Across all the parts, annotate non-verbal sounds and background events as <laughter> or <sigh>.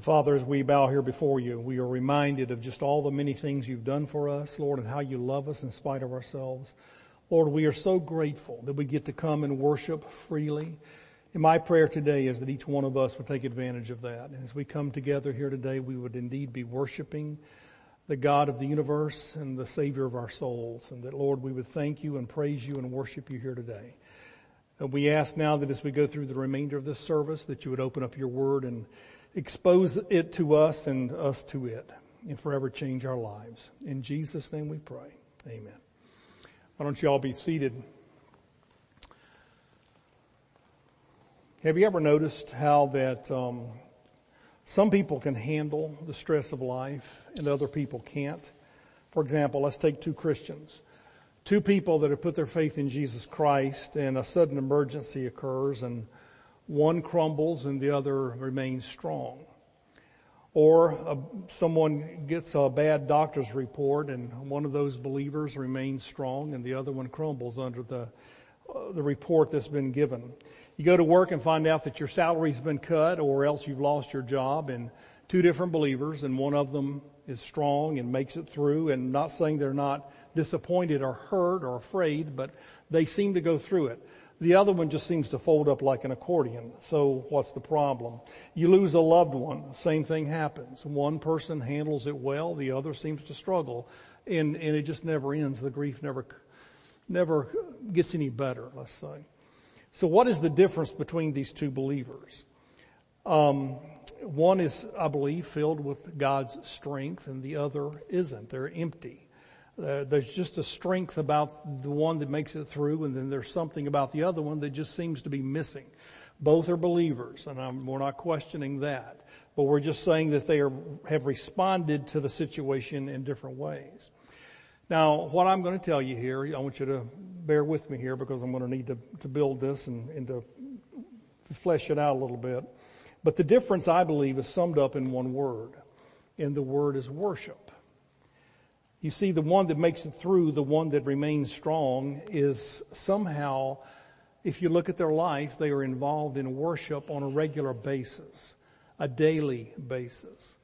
Father, as we bow here before you, we are reminded of just all the many things you've done for us, Lord, and how you love us in spite of ourselves. Lord, we are so grateful that we get to come and worship freely. And my prayer today is that each one of us would take advantage of that. And as we come together here today, we would indeed be worshiping the God of the universe and the Savior of our souls. And that, Lord, we would thank you and praise you and worship you here today. And we ask now that as we go through the remainder of this service, that you would open up your word and expose it to us and us to it and forever change our lives. In Jesus' name we pray. Amen. Why don't you all be seated? Have you ever noticed how that um, some people can handle the stress of life and other people can't? For example, let's take two Christians. Two people that have put their faith in Jesus Christ and a sudden emergency occurs and one crumbles and the other remains strong. Or uh, someone gets a bad doctor's report and one of those believers remains strong and the other one crumbles under the, uh, the report that's been given. You go to work and find out that your salary's been cut or else you've lost your job and two different believers and one of them is strong and makes it through and not saying they're not disappointed or hurt or afraid, but they seem to go through it. The other one just seems to fold up like an accordion. So what's the problem? You lose a loved one. Same thing happens. One person handles it well. The other seems to struggle and, and it just never ends. The grief never, never gets any better, let's say. So what is the difference between these two believers? Um, one is, I believe, filled with God's strength and the other isn't. They're empty. Uh, there's just a strength about the one that makes it through, and then there's something about the other one that just seems to be missing. Both are believers, and I'm, we're not questioning that, but we're just saying that they are, have responded to the situation in different ways. Now, what I'm going to tell you here, I want you to bear with me here because I'm going to need to, to build this and, and to, to flesh it out a little bit. But the difference, I believe, is summed up in one word, and the word is worship. You see, the one that makes it through, the one that remains strong is somehow, if you look at their life, they are involved in worship on a regular basis, a daily basis.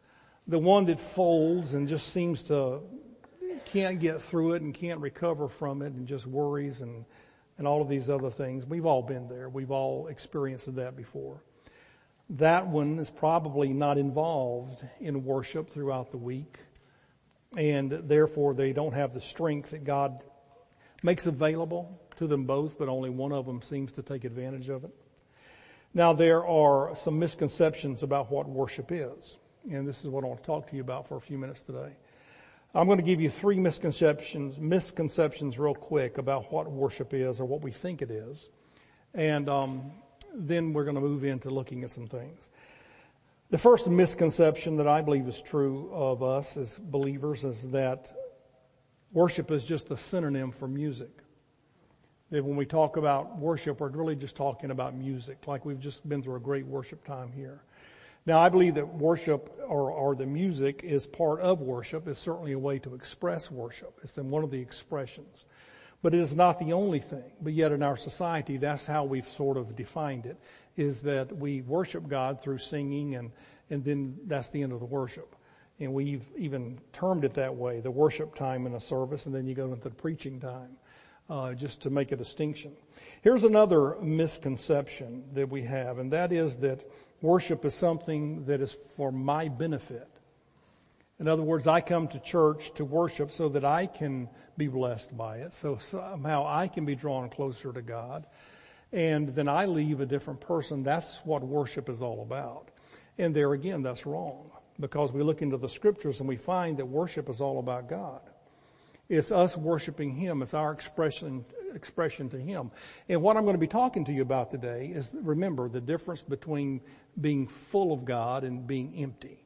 The one that folds and just seems to can't get through it and can't recover from it and just worries and, and all of these other things. We've all been there. We've all experienced that before. That one is probably not involved in worship throughout the week and therefore they don't have the strength that God makes available to them both, but only one of them seems to take advantage of it. Now there are some misconceptions about what worship is, and this is what I want to talk to you about for a few minutes today. I'm going to give you three misconceptions, misconceptions real quick about what worship is or what we think it is. And um, then we're going to move into looking at some things. The first misconception that I believe is true of us as believers is that worship is just a synonym for music. That when we talk about worship, we're really just talking about music, like we've just been through a great worship time here. Now, I believe that worship or, or the music is part of worship. It's certainly a way to express worship. It's in one of the expressions. But it is not the only thing. But yet in our society, that's how we've sort of defined it is that we worship God through singing and, and then that's the end of the worship. And we've even termed it that way, the worship time in a service, and then you go into the preaching time, uh, just to make a distinction. Here's another misconception that we have, and that is that worship is something that is for my benefit. In other words, I come to church to worship so that I can be blessed by it, so somehow I can be drawn closer to God and then I leave a different person. That's what worship is all about. And there again, that's wrong because we look into the scriptures and we find that worship is all about God. It's us worshiping Him. It's our expression, expression to Him. And what I'm going to be talking to you about today is remember the difference between being full of God and being empty.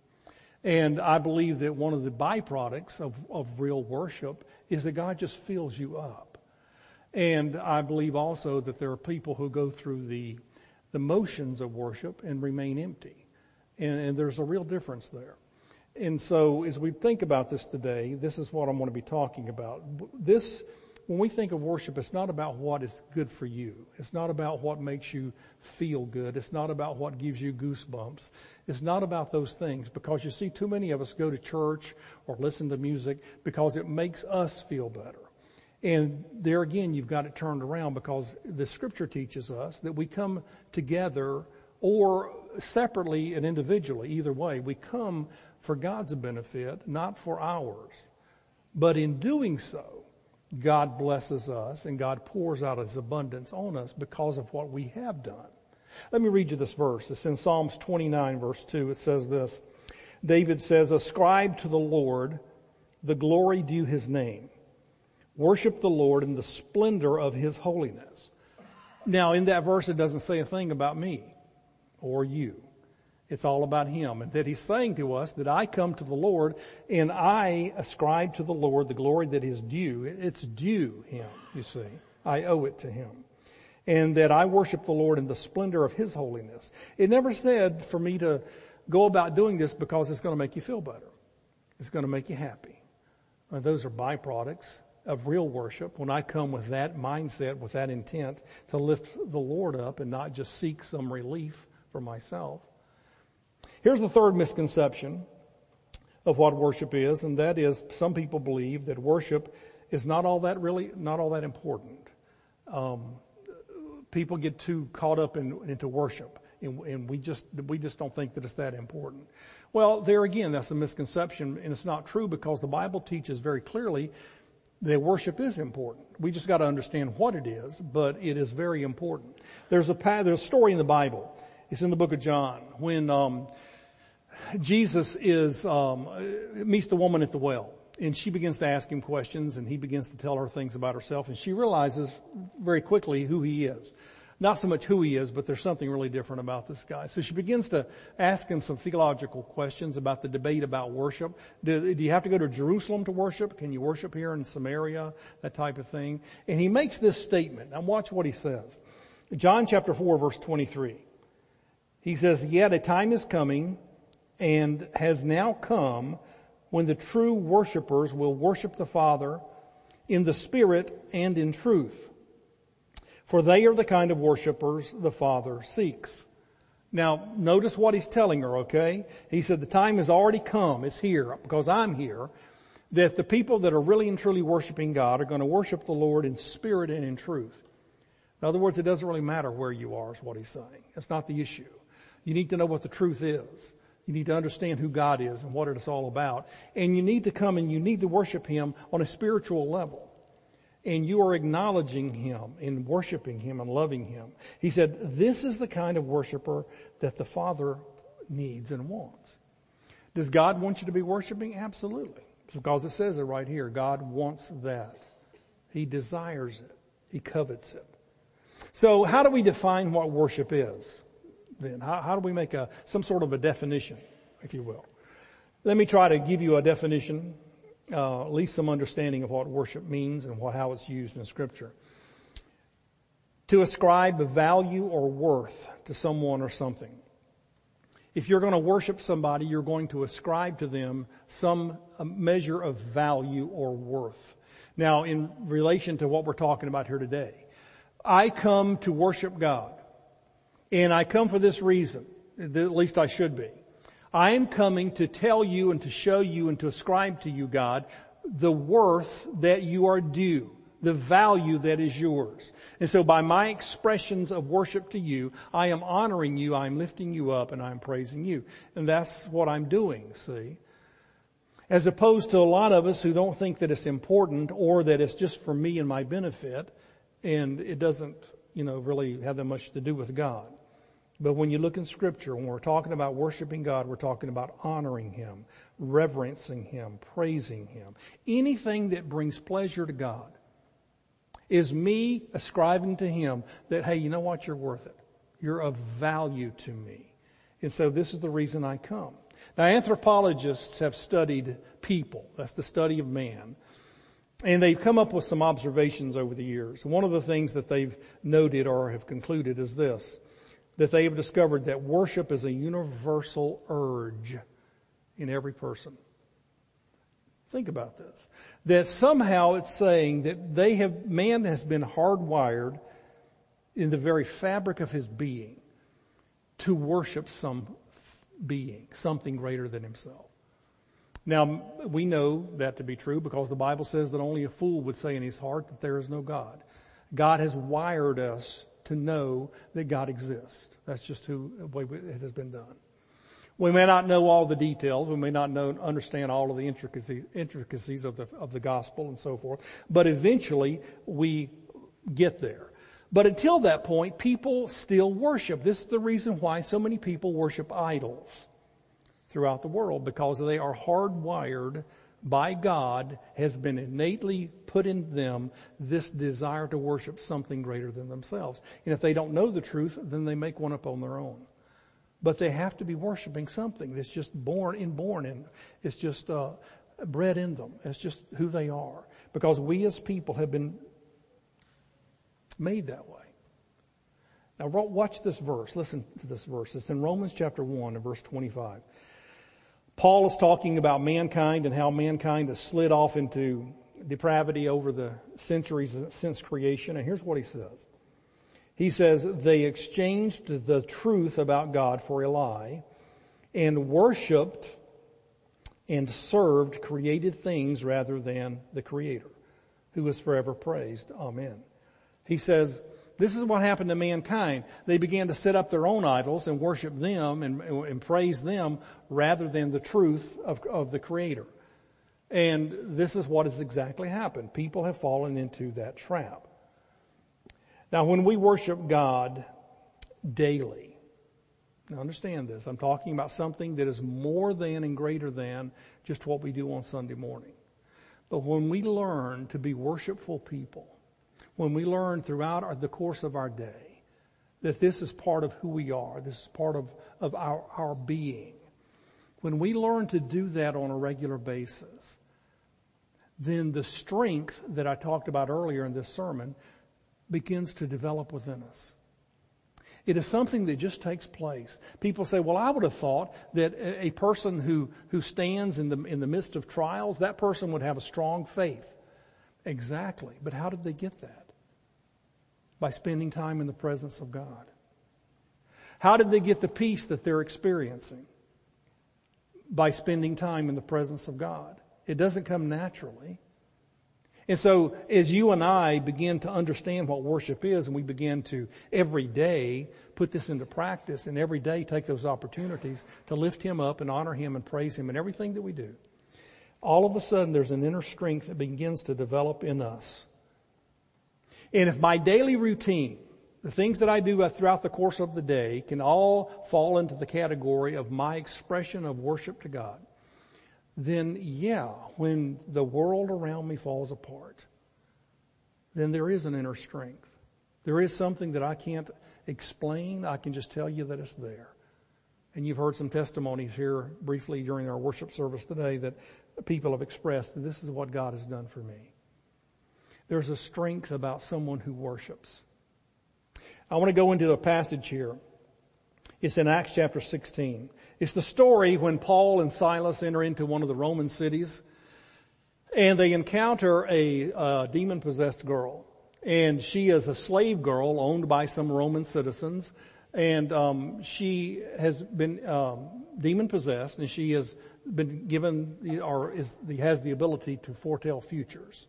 And I believe that one of the byproducts of, of real worship is that God just fills you up. And I believe also that there are people who go through the, the motions of worship and remain empty. And, and there's a real difference there. And so as we think about this today, this is what I'm going to be talking about. This when we think of worship, it's not about what is good for you. It's not about what makes you feel good. It's not about what gives you goosebumps. It's not about those things because you see too many of us go to church or listen to music because it makes us feel better. And there again, you've got it turned around because the scripture teaches us that we come together or separately and individually, either way, we come for God's benefit, not for ours. But in doing so, God blesses us and God pours out his abundance on us because of what we have done. Let me read you this verse. It's in Psalms 29 verse 2. It says this. David says, ascribe to the Lord the glory due his name. Worship the Lord in the splendor of his holiness. Now in that verse it doesn't say a thing about me or you. It's all about Him. And that He's saying to us that I come to the Lord and I ascribe to the Lord the glory that is due. It's due Him, you see. I owe it to Him. And that I worship the Lord in the splendor of His holiness. It never said for me to go about doing this because it's going to make you feel better. It's going to make you happy. Those are byproducts of real worship when I come with that mindset, with that intent to lift the Lord up and not just seek some relief for myself. Here's the third misconception of what worship is, and that is some people believe that worship is not all that really, not all that important. Um, people get too caught up in, into worship, and, and, we just we just don't think that it's that important. Well, there again, that's a misconception, and it's not true because the Bible teaches very clearly that worship is important. We just got to understand what it is, but it is very important. There's a there's a story in the Bible. It's in the book of John when um, Jesus is um, meets the woman at the well, and she begins to ask him questions, and he begins to tell her things about herself, and she realizes very quickly who he is. Not so much who he is, but there's something really different about this guy. So she begins to ask him some theological questions about the debate about worship. Do, do you have to go to Jerusalem to worship? Can you worship here in Samaria? That type of thing. And he makes this statement. Now watch what he says. John chapter 4 verse 23. He says, yet a time is coming and has now come when the true worshipers will worship the Father in the Spirit and in truth. For they are the kind of worshipers the Father seeks. Now, notice what he's telling her, okay? He said, the time has already come. It's here because I'm here. That the people that are really and truly worshiping God are going to worship the Lord in spirit and in truth. In other words, it doesn't really matter where you are is what he's saying. That's not the issue. You need to know what the truth is. You need to understand who God is and what it's all about. And you need to come and you need to worship Him on a spiritual level. And you are acknowledging Him and worshiping Him and loving Him. He said, this is the kind of worshiper that the Father needs and wants. Does God want you to be worshiping? Absolutely. Because it says it right here. God wants that. He desires it. He covets it. So how do we define what worship is? then? How, how do we make a, some sort of a definition, if you will? Let me try to give you a definition, uh, at least some understanding of what worship means and what, how it's used in scripture. To ascribe value or worth to someone or something. If you're going to worship somebody, you're going to ascribe to them some measure of value or worth. Now, in relation to what we're talking about here today, I come to worship God. And I come for this reason, at least I should be. I am coming to tell you and to show you and to ascribe to you, God, the worth that you are due, the value that is yours. And so by my expressions of worship to you, I am honoring you, I'm lifting you up, and I'm praising you. And that's what I'm doing, see? As opposed to a lot of us who don't think that it's important or that it's just for me and my benefit, and it doesn't, you know, really have that much to do with God. But when you look in scripture, when we're talking about worshiping God, we're talking about honoring Him, reverencing Him, praising Him. Anything that brings pleasure to God is me ascribing to Him that, hey, you know what? You're worth it. You're of value to me. And so this is the reason I come. Now anthropologists have studied people. That's the study of man. And they've come up with some observations over the years. One of the things that they've noted or have concluded is this that they have discovered that worship is a universal urge in every person. Think about this. That somehow it's saying that they have, man has been hardwired in the very fabric of his being to worship some being, something greater than himself. Now, we know that to be true because the Bible says that only a fool would say in his heart that there is no God. God has wired us to know that God exists. That's just who, the way it has been done. We may not know all the details. We may not know, understand all of the intricacies, intricacies of the, of the gospel and so forth. But eventually we get there. But until that point, people still worship. This is the reason why so many people worship idols throughout the world because they are hardwired by God has been innately put in them this desire to worship something greater than themselves. And if they don't know the truth, then they make one up on their own. But they have to be worshiping something that's just born inborn in them. It's just uh, bred in them. It's just who they are. Because we as people have been made that way. Now watch this verse. Listen to this verse. It's in Romans chapter 1 and verse 25. Paul is talking about mankind and how mankind has slid off into depravity over the centuries since creation. And here's what he says. He says, they exchanged the truth about God for a lie and worshiped and served created things rather than the creator who is forever praised. Amen. He says, this is what happened to mankind. They began to set up their own idols and worship them and, and praise them rather than the truth of, of the Creator. And this is what has exactly happened. People have fallen into that trap. Now, when we worship God daily, now understand this, I'm talking about something that is more than and greater than just what we do on Sunday morning. But when we learn to be worshipful people, when we learn throughout our, the course of our day that this is part of who we are, this is part of, of our, our being, when we learn to do that on a regular basis, then the strength that I talked about earlier in this sermon begins to develop within us. It is something that just takes place. People say, well, I would have thought that a person who, who stands in the, in the midst of trials, that person would have a strong faith. Exactly. But how did they get that? By spending time in the presence of God. How did they get the peace that they're experiencing? By spending time in the presence of God. It doesn't come naturally. And so as you and I begin to understand what worship is and we begin to every day put this into practice and every day take those opportunities to lift Him up and honor Him and praise Him in everything that we do, all of a sudden there's an inner strength that begins to develop in us. And if my daily routine, the things that I do throughout the course of the day can all fall into the category of my expression of worship to God, then yeah, when the world around me falls apart, then there is an inner strength. There is something that I can't explain. I can just tell you that it's there. And you've heard some testimonies here briefly during our worship service today that people have expressed that this is what God has done for me. There's a strength about someone who worships. I want to go into a passage here. It's in Acts chapter 16. It's the story when Paul and Silas enter into one of the Roman cities and they encounter a uh, demon possessed girl. And she is a slave girl owned by some Roman citizens. And um, she has been um, demon possessed and she has been given or is, has the ability to foretell futures.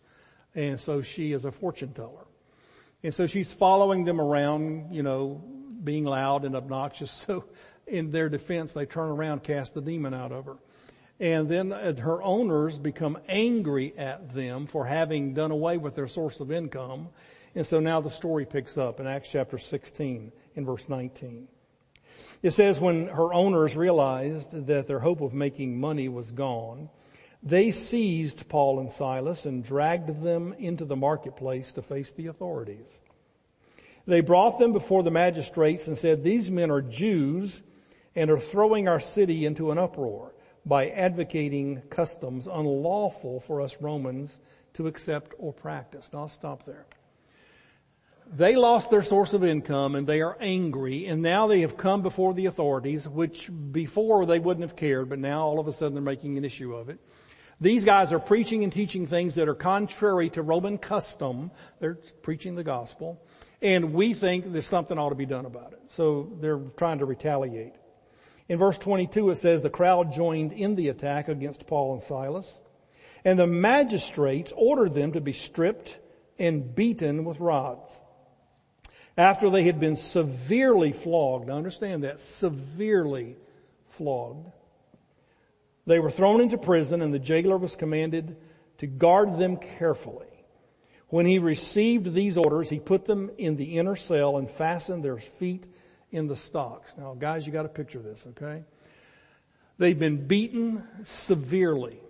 And so she is a fortune teller. And so she's following them around, you know, being loud and obnoxious. <laughs> So in their defense, they turn around, cast the demon out of her. And then uh, her owners become angry at them for having done away with their source of income. And so now the story picks up in Acts chapter 16 in verse 19. It says when her owners realized that their hope of making money was gone, they seized Paul and Silas and dragged them into the marketplace to face the authorities. They brought them before the magistrates and said, these men are Jews and are throwing our city into an uproar by advocating customs unlawful for us Romans to accept or practice. Now I'll stop there. They lost their source of income and they are angry and now they have come before the authorities, which before they wouldn't have cared, but now all of a sudden they're making an issue of it. These guys are preaching and teaching things that are contrary to Roman custom. They're preaching the gospel. And we think that something ought to be done about it. So they're trying to retaliate. In verse 22 it says the crowd joined in the attack against Paul and Silas. And the magistrates ordered them to be stripped and beaten with rods. After they had been severely flogged, now understand that, severely flogged, they were thrown into prison and the jailer was commanded to guard them carefully. When he received these orders, he put them in the inner cell and fastened their feet in the stocks. Now guys, you gotta picture this, okay? They've been beaten severely.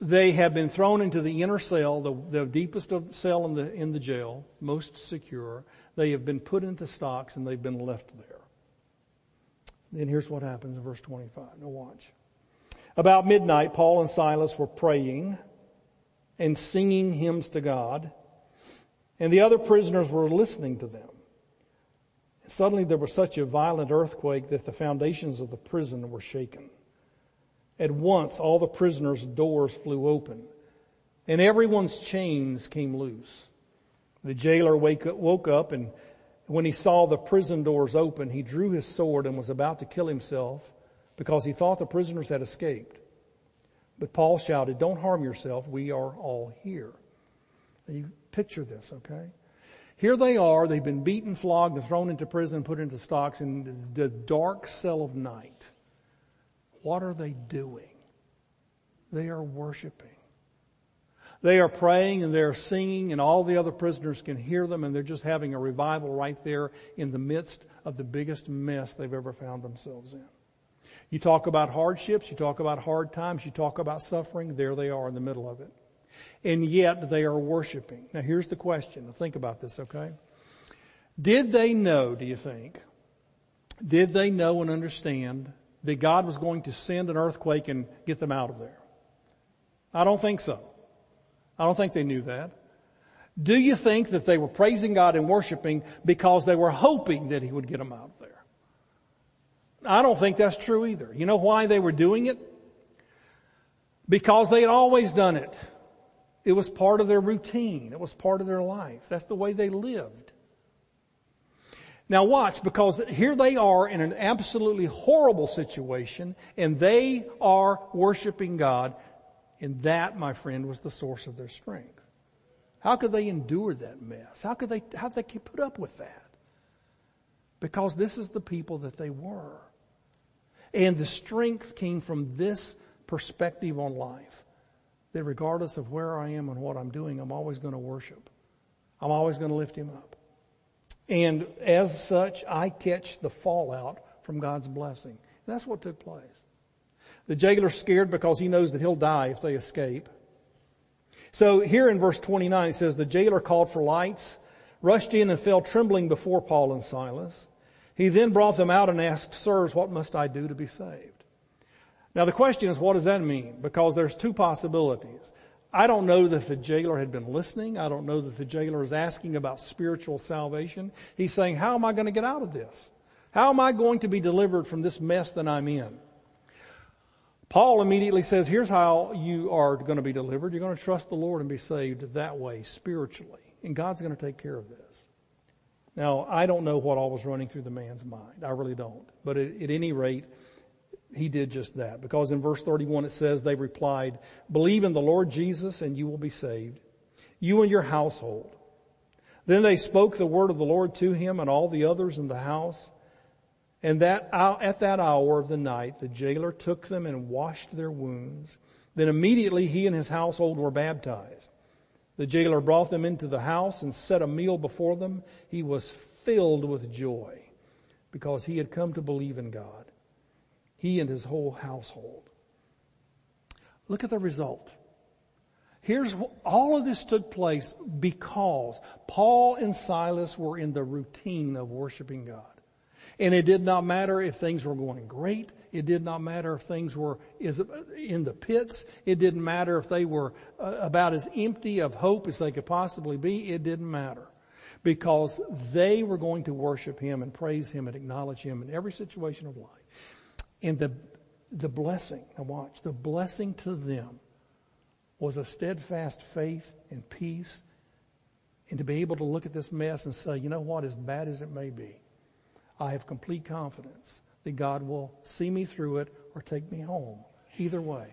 They have been thrown into the inner cell, the, the deepest cell in the, in the jail, most secure. They have been put into stocks and they've been left there. Then here's what happens in verse 25. Now watch. About midnight, Paul and Silas were praying and singing hymns to God, and the other prisoners were listening to them. Suddenly there was such a violent earthquake that the foundations of the prison were shaken. At once all the prisoners' doors flew open, and everyone's chains came loose. The jailer woke up and when he saw the prison doors open, he drew his sword and was about to kill himself because he thought the prisoners had escaped. But Paul shouted, don't harm yourself. We are all here. Now you picture this, okay? Here they are. They've been beaten, flogged, and thrown into prison, put into stocks in the dark cell of night. What are they doing? They are worshiping. They are praying and they're singing and all the other prisoners can hear them and they're just having a revival right there in the midst of the biggest mess they've ever found themselves in. You talk about hardships, you talk about hard times, you talk about suffering, there they are in the middle of it. And yet they are worshiping. Now here's the question. Think about this, okay? Did they know, do you think? Did they know and understand that God was going to send an earthquake and get them out of there? I don't think so. I don't think they knew that. Do you think that they were praising God and worshiping because they were hoping that He would get them out of there? I don't think that's true either. You know why they were doing it? Because they had always done it. It was part of their routine. It was part of their life. That's the way they lived. Now watch, because here they are in an absolutely horrible situation and they are worshiping God and that, my friend, was the source of their strength. How could they endure that mess? How could they, how did they put up with that? Because this is the people that they were. And the strength came from this perspective on life. That regardless of where I am and what I'm doing, I'm always going to worship. I'm always going to lift him up. And as such, I catch the fallout from God's blessing. And that's what took place. The jailer's scared because he knows that he'll die if they escape. So here in verse 29 it says, the jailer called for lights, rushed in and fell trembling before Paul and Silas. He then brought them out and asked, sirs, what must I do to be saved? Now the question is, what does that mean? Because there's two possibilities. I don't know that the jailer had been listening. I don't know that the jailer is asking about spiritual salvation. He's saying, how am I going to get out of this? How am I going to be delivered from this mess that I'm in? Paul immediately says, here's how you are going to be delivered. You're going to trust the Lord and be saved that way, spiritually. And God's going to take care of this. Now, I don't know what all was running through the man's mind. I really don't. But at, at any rate, he did just that. Because in verse 31 it says, they replied, believe in the Lord Jesus and you will be saved. You and your household. Then they spoke the word of the Lord to him and all the others in the house. And that, at that hour of the night, the jailer took them and washed their wounds. Then immediately he and his household were baptized. The jailer brought them into the house and set a meal before them. He was filled with joy because he had come to believe in God. He and his whole household. Look at the result. Here's all of this took place because Paul and Silas were in the routine of worshiping God. And it did not matter if things were going great. It did not matter if things were in the pits. It didn't matter if they were uh, about as empty of hope as they could possibly be. It didn't matter because they were going to worship Him and praise Him and acknowledge Him in every situation of life. And the the blessing, now watch, the blessing to them was a steadfast faith and peace and to be able to look at this mess and say, you know what, as bad as it may be, I have complete confidence that God will see me through it or take me home. Either way.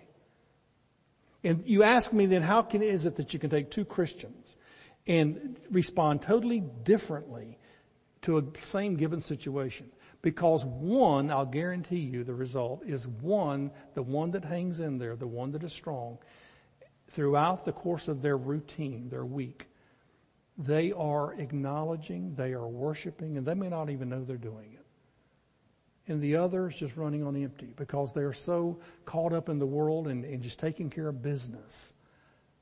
And you ask me then, how can, is it that you can take two Christians and respond totally differently to a same given situation? Because one, I'll guarantee you the result is one, the one that hangs in there, the one that is strong, throughout the course of their routine, their week, they are acknowledging, they are worshiping, and they may not even know they're doing it. And the others just running on empty because they're so caught up in the world and, and just taking care of business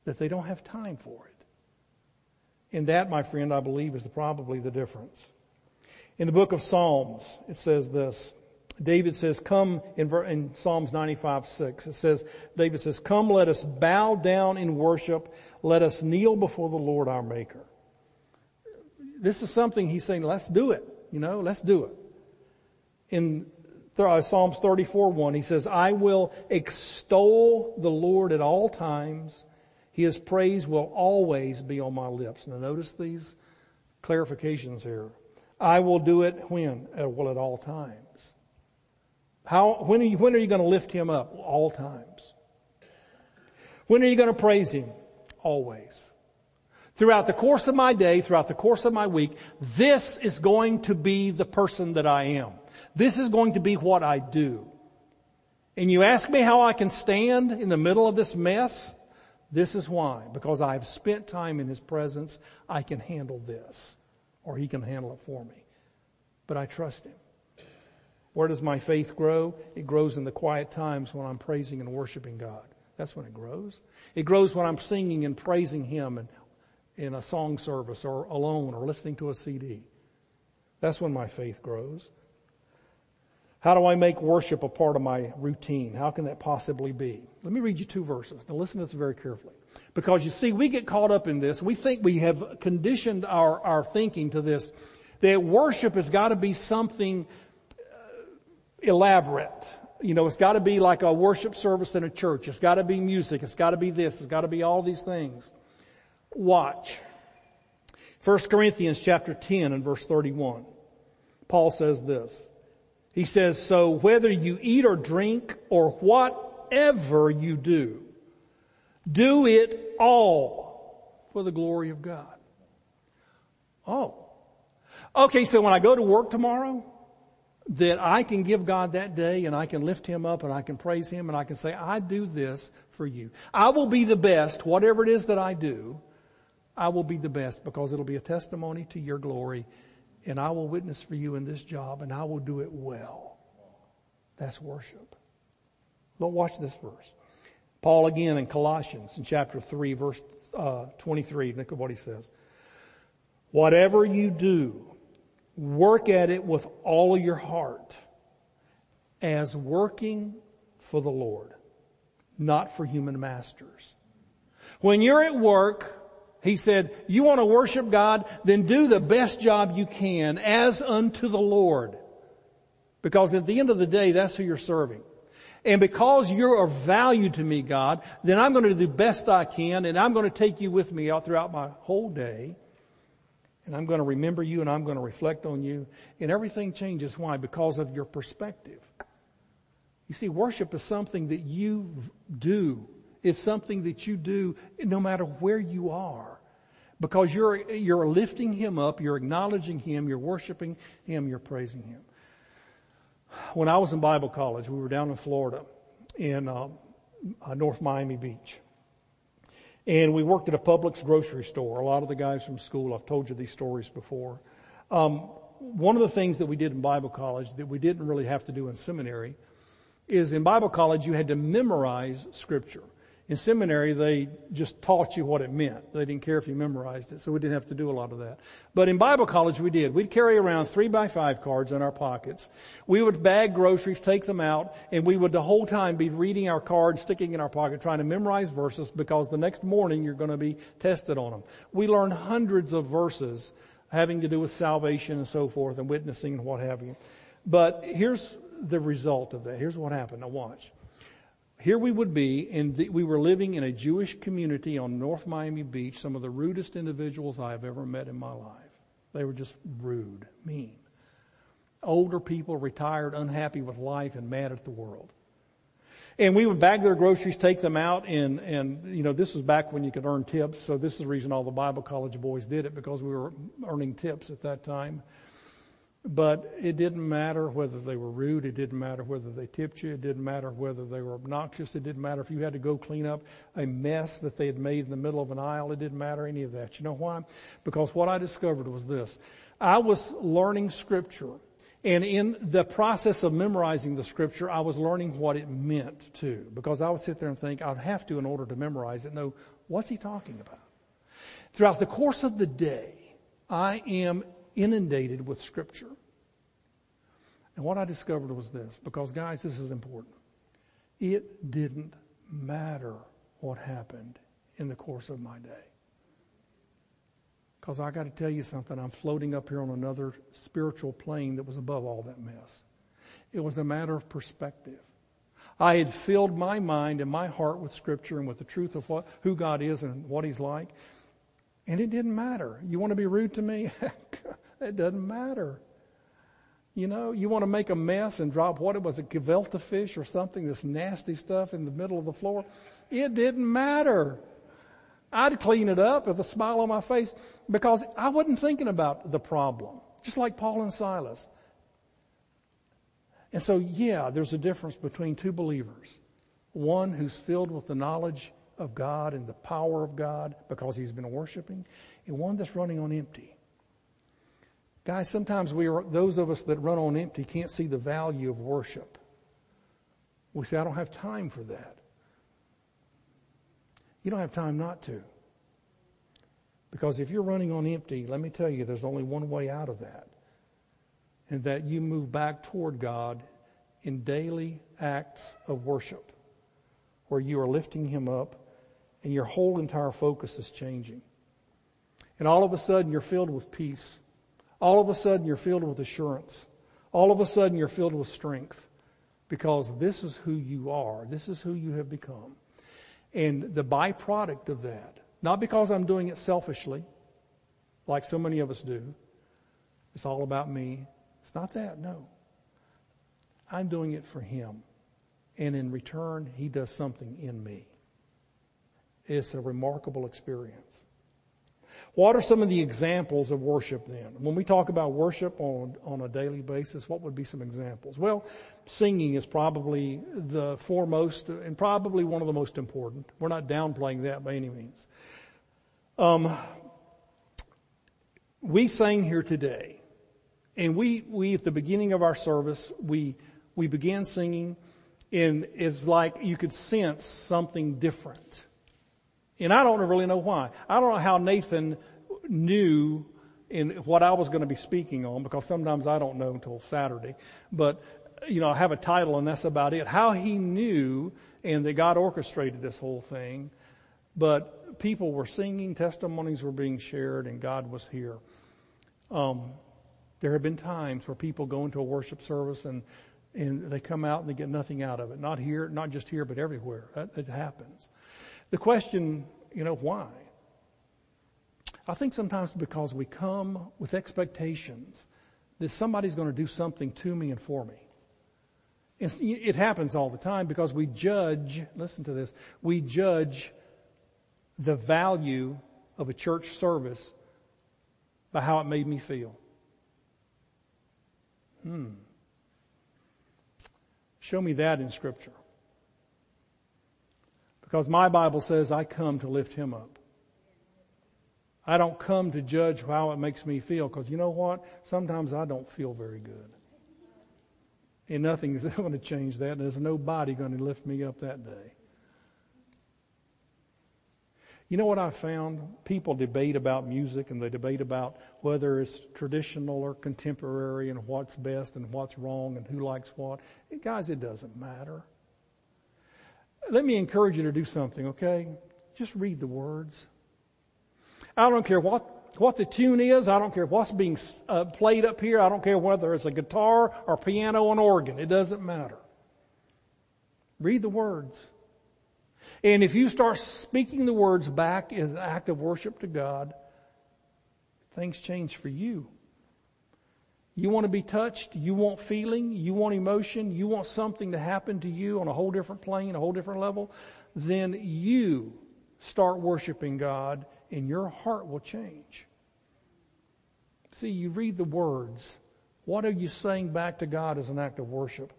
that they don't have time for it. And that, my friend, I believe is the, probably the difference. In the book of Psalms, it says this. David says, come in, in Psalms 95, 6. It says, David says, come let us bow down in worship. Let us kneel before the Lord our maker this is something he's saying, let's do it. You know, let's do it. In uh, Psalms 34, 1, he says, I will extol the Lord at all times. His praise will always be on my lips. Now notice these clarifications here. I will do it when? Uh, well, at all times. How, when are you, when are you going to lift him up? All times. When are you going to praise him? Always throughout the course of my day, throughout the course of my week, this is going to be the person that I am. This is going to be what I do. And you ask me how I can stand in the middle of this mess? This is why. Because I've spent time in His presence, I can handle this. Or He can handle it for me. But I trust Him. Where does my faith grow? It grows in the quiet times when I'm praising and worshiping God. That's when it grows. It grows when I'm singing and praising Him and in a song service or alone or listening to a CD. That's when my faith grows. How do I make worship a part of my routine? How can that possibly be? Let me read you two verses. Now listen to this very carefully. Because you see, we get caught up in this. We think we have conditioned our, our thinking to this, that worship has got to be something uh, elaborate. You know, it's got to be like a worship service in a church. It's got to be music. It's got to be this. It's got to be all these things. Watch. 1 Corinthians chapter 10 and verse 31. Paul says this. He says, so whether you eat or drink or whatever you do, do it all for the glory of God. Oh. Okay, so when I go to work tomorrow, that I can give God that day and I can lift Him up and I can praise Him and I can say, I do this for you. I will be the best, whatever it is that I do, I will be the best because it'll be a testimony to your glory and I will witness for you in this job and I will do it well. That's worship. But watch this verse. Paul again in Colossians in chapter 3 verse uh, 23, look at what he says. Whatever you do, work at it with all your heart as working for the Lord, not for human masters. When you're at work, he said, you want to worship God? Then do the best job you can as unto the Lord. Because at the end of the day, that's who you're serving. And because you're of value to me, God, then I'm going to do the best I can and I'm going to take you with me out throughout my whole day. And I'm going to remember you and I'm going to reflect on you. And everything changes. Why? Because of your perspective. You see, worship is something that you do it's something that you do no matter where you are. Because you're, you're lifting Him up, you're acknowledging Him, you're worshiping Him, you're praising Him. When I was in Bible college, we were down in Florida in uh, uh, North Miami Beach. And we worked at a Publix grocery store. A lot of the guys from school, I've told you these stories before. Um, one of the things that we did in Bible college that we didn't really have to do in seminary is in Bible college you had to memorize scripture. In seminary, they just taught you what it meant. They didn't care if you memorized it, so we didn't have to do a lot of that. But in Bible college, we did. We'd carry around three by five cards in our pockets. We would bag groceries, take them out, and we would the whole time be reading our cards, sticking in our pocket, trying to memorize verses because the next morning you're going to be tested on them. We learned hundreds of verses having to do with salvation and so forth and witnessing and what have you. But here's the result of that. Here's what happened. Now watch. Here we would be, and we were living in a Jewish community on North Miami Beach, some of the rudest individuals I have ever met in my life. They were just rude, mean. Older people, retired, unhappy with life, and mad at the world. And we would bag their groceries, take them out, and, and, you know, this was back when you could earn tips, so this is the reason all the Bible college boys did it, because we were earning tips at that time. But it didn't matter whether they were rude, it didn't matter whether they tipped you, it didn't matter whether they were obnoxious, it didn't matter if you had to go clean up a mess that they had made in the middle of an aisle, it didn't matter any of that. You know why? Because what I discovered was this. I was learning scripture and in the process of memorizing the scripture, I was learning what it meant too, because I would sit there and think I'd have to, in order to memorize it, know what's he talking about. Throughout the course of the day, I am inundated with scripture. And what I discovered was this, because guys, this is important. It didn't matter what happened in the course of my day. Because I got to tell you something, I'm floating up here on another spiritual plane that was above all that mess. It was a matter of perspective. I had filled my mind and my heart with scripture and with the truth of what, who God is and what He's like. And it didn't matter. You want to be rude to me? <laughs> it doesn't matter. You know, you want to make a mess and drop what it was, a gefilte fish or something, this nasty stuff in the middle of the floor. It didn't matter. I'd clean it up with a smile on my face because I wasn't thinking about the problem, just like Paul and Silas. And so, yeah, there's a difference between two believers. One who's filled with the knowledge of God and the power of God because he's been worshiping, and one that's running on empty. Guys, sometimes we are, those of us that run on empty can't see the value of worship. We say, I don't have time for that. You don't have time not to. Because if you're running on empty, let me tell you, there's only one way out of that. And that you move back toward God in daily acts of worship where you are lifting Him up and your whole entire focus is changing. And all of a sudden you're filled with peace. All of a sudden you're filled with assurance. All of a sudden you're filled with strength because this is who you are. This is who you have become. And the byproduct of that, not because I'm doing it selfishly, like so many of us do, it's all about me. It's not that, no. I'm doing it for Him. And in return, He does something in me. It's a remarkable experience. What are some of the examples of worship then? When we talk about worship on, on a daily basis, what would be some examples? Well, singing is probably the foremost and probably one of the most important. We're not downplaying that by any means. Um, we sang here today, and we, we at the beginning of our service, we, we began singing, and it's like you could sense something different. And I don't really know why. I don't know how Nathan knew in what I was going to be speaking on because sometimes I don't know until Saturday. But, you know, I have a title and that's about it. How he knew and that God orchestrated this whole thing. But people were singing, testimonies were being shared, and God was here. Um, there have been times where people go into a worship service and and they come out and they get nothing out of it. Not here, not just here, but everywhere. That, that happens. The question, you know, why? I think sometimes because we come with expectations that somebody's going to do something to me and for me. It happens all the time because we judge, listen to this, we judge the value of a church service by how it made me feel. Hmm. Show me that in scripture. Because my Bible says I come to lift him up. I don't come to judge how it makes me feel because you know what? Sometimes I don't feel very good. And nothing is <laughs> going to change that. And there's nobody going to lift me up that day. You know what I found? People debate about music and they debate about whether it's traditional or contemporary and what's best and what's wrong and who likes what. Guys, it doesn't matter. Let me encourage you to do something, okay? Just read the words. I don't care what what the tune is. I don't care what's being uh, played up here. I don't care whether it's a guitar or piano and organ. It doesn't matter. Read the words. And if you start speaking the words back as an act of worship to God, things change for you. You want to be touched. You want feeling. You want emotion. You want something to happen to you on a whole different plane, a whole different level. Then you start worshiping God and your heart will change. See, you read the words. What are you saying back to God as an act of worship?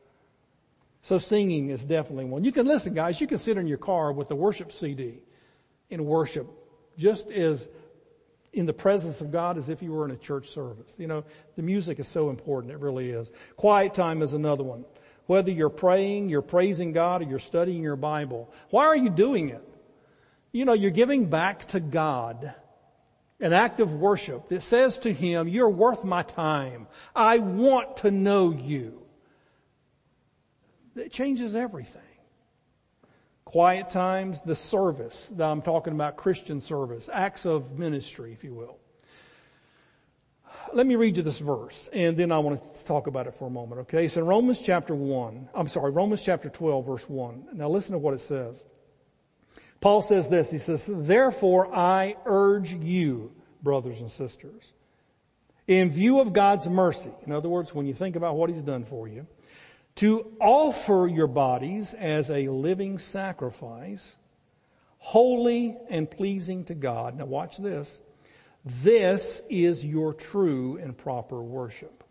So singing is definitely one. You can listen, guys. You can sit in your car with the worship CD and worship just as in the presence of God as if you were in a church service. You know, the music is so important. It really is. Quiet time is another one. Whether you're praying, you're praising God, or you're studying your Bible. Why are you doing it? You know, you're giving back to God an act of worship that says to Him, you're worth my time. I want to know you. It changes everything. Quiet times, the service. that I'm talking about Christian service, acts of ministry, if you will. Let me read you this verse, and then I want to talk about it for a moment, okay? It's in Romans chapter 1. I'm sorry, Romans chapter 12, verse 1. Now listen to what it says. Paul says this, he says, Therefore I urge you, brothers and sisters, in view of God's mercy, in other words, when you think about what He's done for you, to offer your bodies as a living sacrifice, holy and pleasing to God. Now watch this. This is your true and proper worship.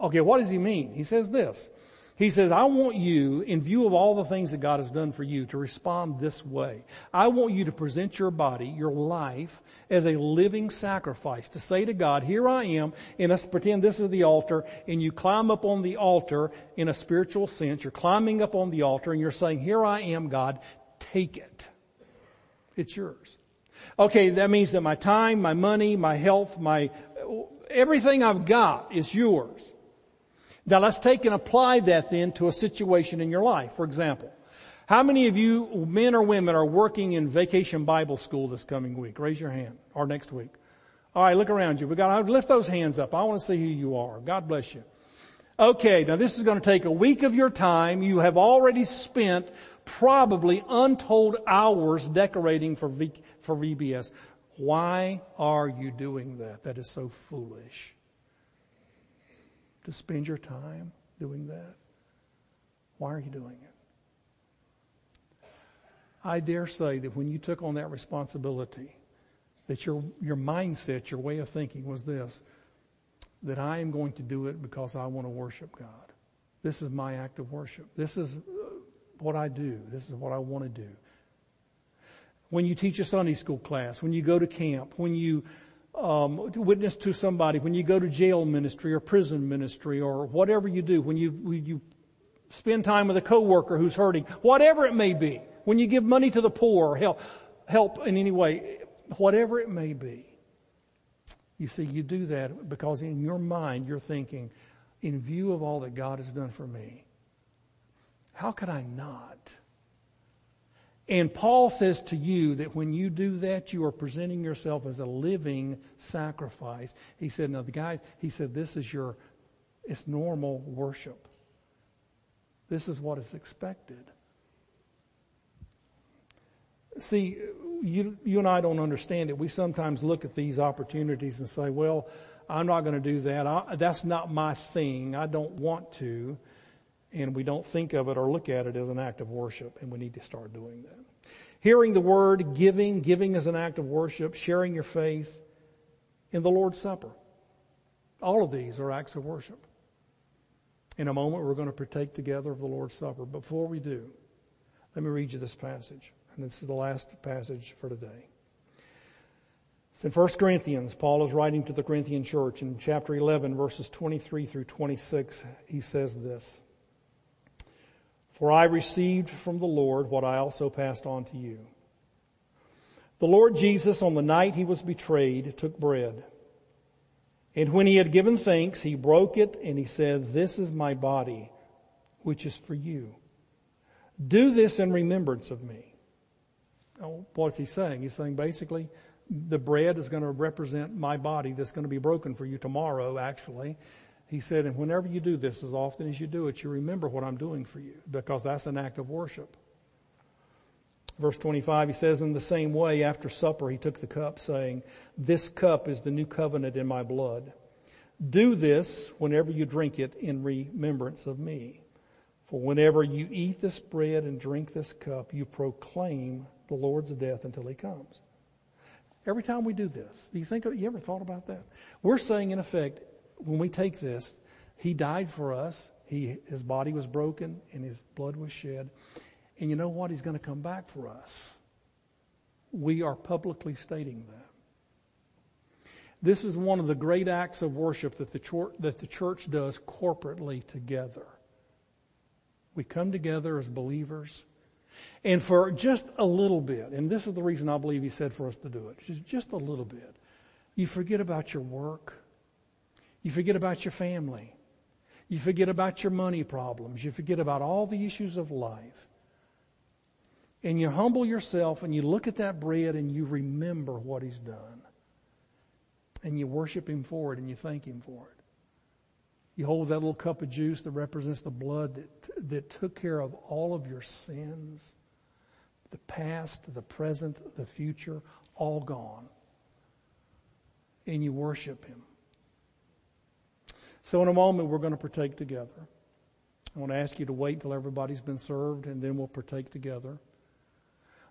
Okay, what does he mean? He says this. He says, I want you, in view of all the things that God has done for you, to respond this way. I want you to present your body, your life, as a living sacrifice. To say to God, here I am, and let's pretend this is the altar, and you climb up on the altar in a spiritual sense. You're climbing up on the altar, and you're saying, here I am, God, take it. It's yours. Okay, that means that my time, my money, my health, my, everything I've got is yours. Now let's take and apply that then to a situation in your life. For example, how many of you men or women are working in vacation Bible school this coming week? Raise your hand. Or next week. All right, look around you. We got to lift those hands up. I want to see who you are. God bless you. Okay, now this is going to take a week of your time. You have already spent probably untold hours decorating for v, for VBS. Why are you doing that? That is so foolish to spend your time doing that? Why are you doing it? I dare say that when you took on that responsibility, that your, your mindset, your way of thinking was this, that I am going to do it because I want to worship God. This is my act of worship. This is uh, what I do. This is what I want to do. When you teach a Sunday school class, when you go to camp, when you um, witness to somebody, when you go to jail ministry or prison ministry or whatever you do, when you, when you spend time with a coworker who's hurting, whatever it may be, when you give money to the poor or help, help in any way, whatever it may be. You see, you do that because in your mind you're thinking, in view of all that God has done for me, how could I not? And Paul says to you that when you do that, you are presenting yourself as a living sacrifice. He said, now the guys, he said, this is your, it's normal worship. This is what is expected. See, you, you and I don't understand it. We sometimes look at these opportunities and say, well, I'm not going to do that. I, that's not my thing. I don't want to and we don't think of it or look at it as an act of worship, and we need to start doing that. Hearing the word, giving, giving as an act of worship, sharing your faith in the Lord's Supper. All of these are acts of worship. In a moment, we're going to partake together of the Lord's Supper. Before we do, let me read you this passage. And this is the last passage for today. It's in 1 Corinthians. Paul is writing to the Corinthian church in chapter 11, verses 23 through 26. He says this. For I received from the Lord what I also passed on to you. The Lord Jesus, on the night he was betrayed, took bread. And when he had given thanks, he broke it and he said, This is my body, which is for you. Do this in remembrance of me. Oh, what's he saying? He's saying basically, the bread is going to represent my body that's going to be broken for you tomorrow, actually. He said, and whenever you do this, as often as you do it, you remember what I'm doing for you because that's an act of worship. Verse 25, he says, in the same way, after supper, he took the cup saying, this cup is the new covenant in my blood. Do this whenever you drink it in remembrance of me. For whenever you eat this bread and drink this cup, you proclaim the Lord's death until he comes. Every time we do this, do you think, you ever thought about that? We're saying in effect, when we take this, he died for us. He, his body was broken and his blood was shed. And you know what? He's going to come back for us. We are publicly stating that. This is one of the great acts of worship that the church, that the church does corporately together. We come together as believers. And for just a little bit, and this is the reason I believe he said for us to do it, just, just a little bit, you forget about your work. You forget about your family. You forget about your money problems. You forget about all the issues of life and you humble yourself and you look at that bread and you remember what he's done. And you worship him for it and you thank him for it. You hold that little cup of juice that represents the blood that, that took care of all of your sins, the past, the present, the future, all gone. And you worship him. So in a moment, we're going to partake together. I want to ask you to wait until everybody's been served and then we'll partake together.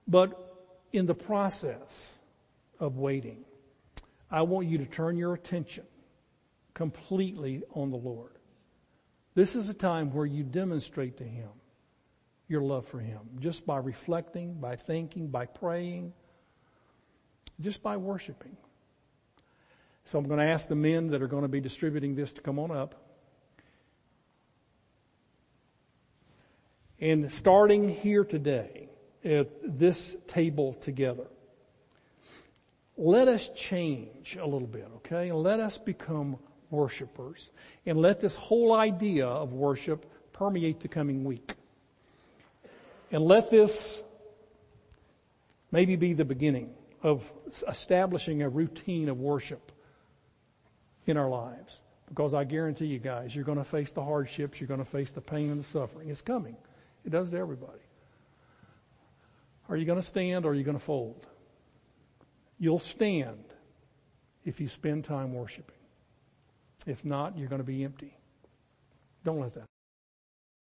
But in the process of waiting, I want you to turn your attention completely on the Lord. This is a time where you demonstrate to Him your love for Him just by reflecting, by thinking, by praying, just by worshiping. So I'm going to ask the men that are going to be distributing this to come on up. And starting here today, at this table together. Let us change a little bit, okay? Let us become worshipers. And let this whole idea of worship permeate the coming week. And let this maybe be the beginning of establishing a routine of worship in our lives. Because I guarantee you guys, you're going to face the hardships, you're going to face the pain and the suffering. It's coming. It does to everybody. Are you going to stand or are you going to fold? You'll stand if you spend time worshiping. If not, you're going to be empty. Don't let that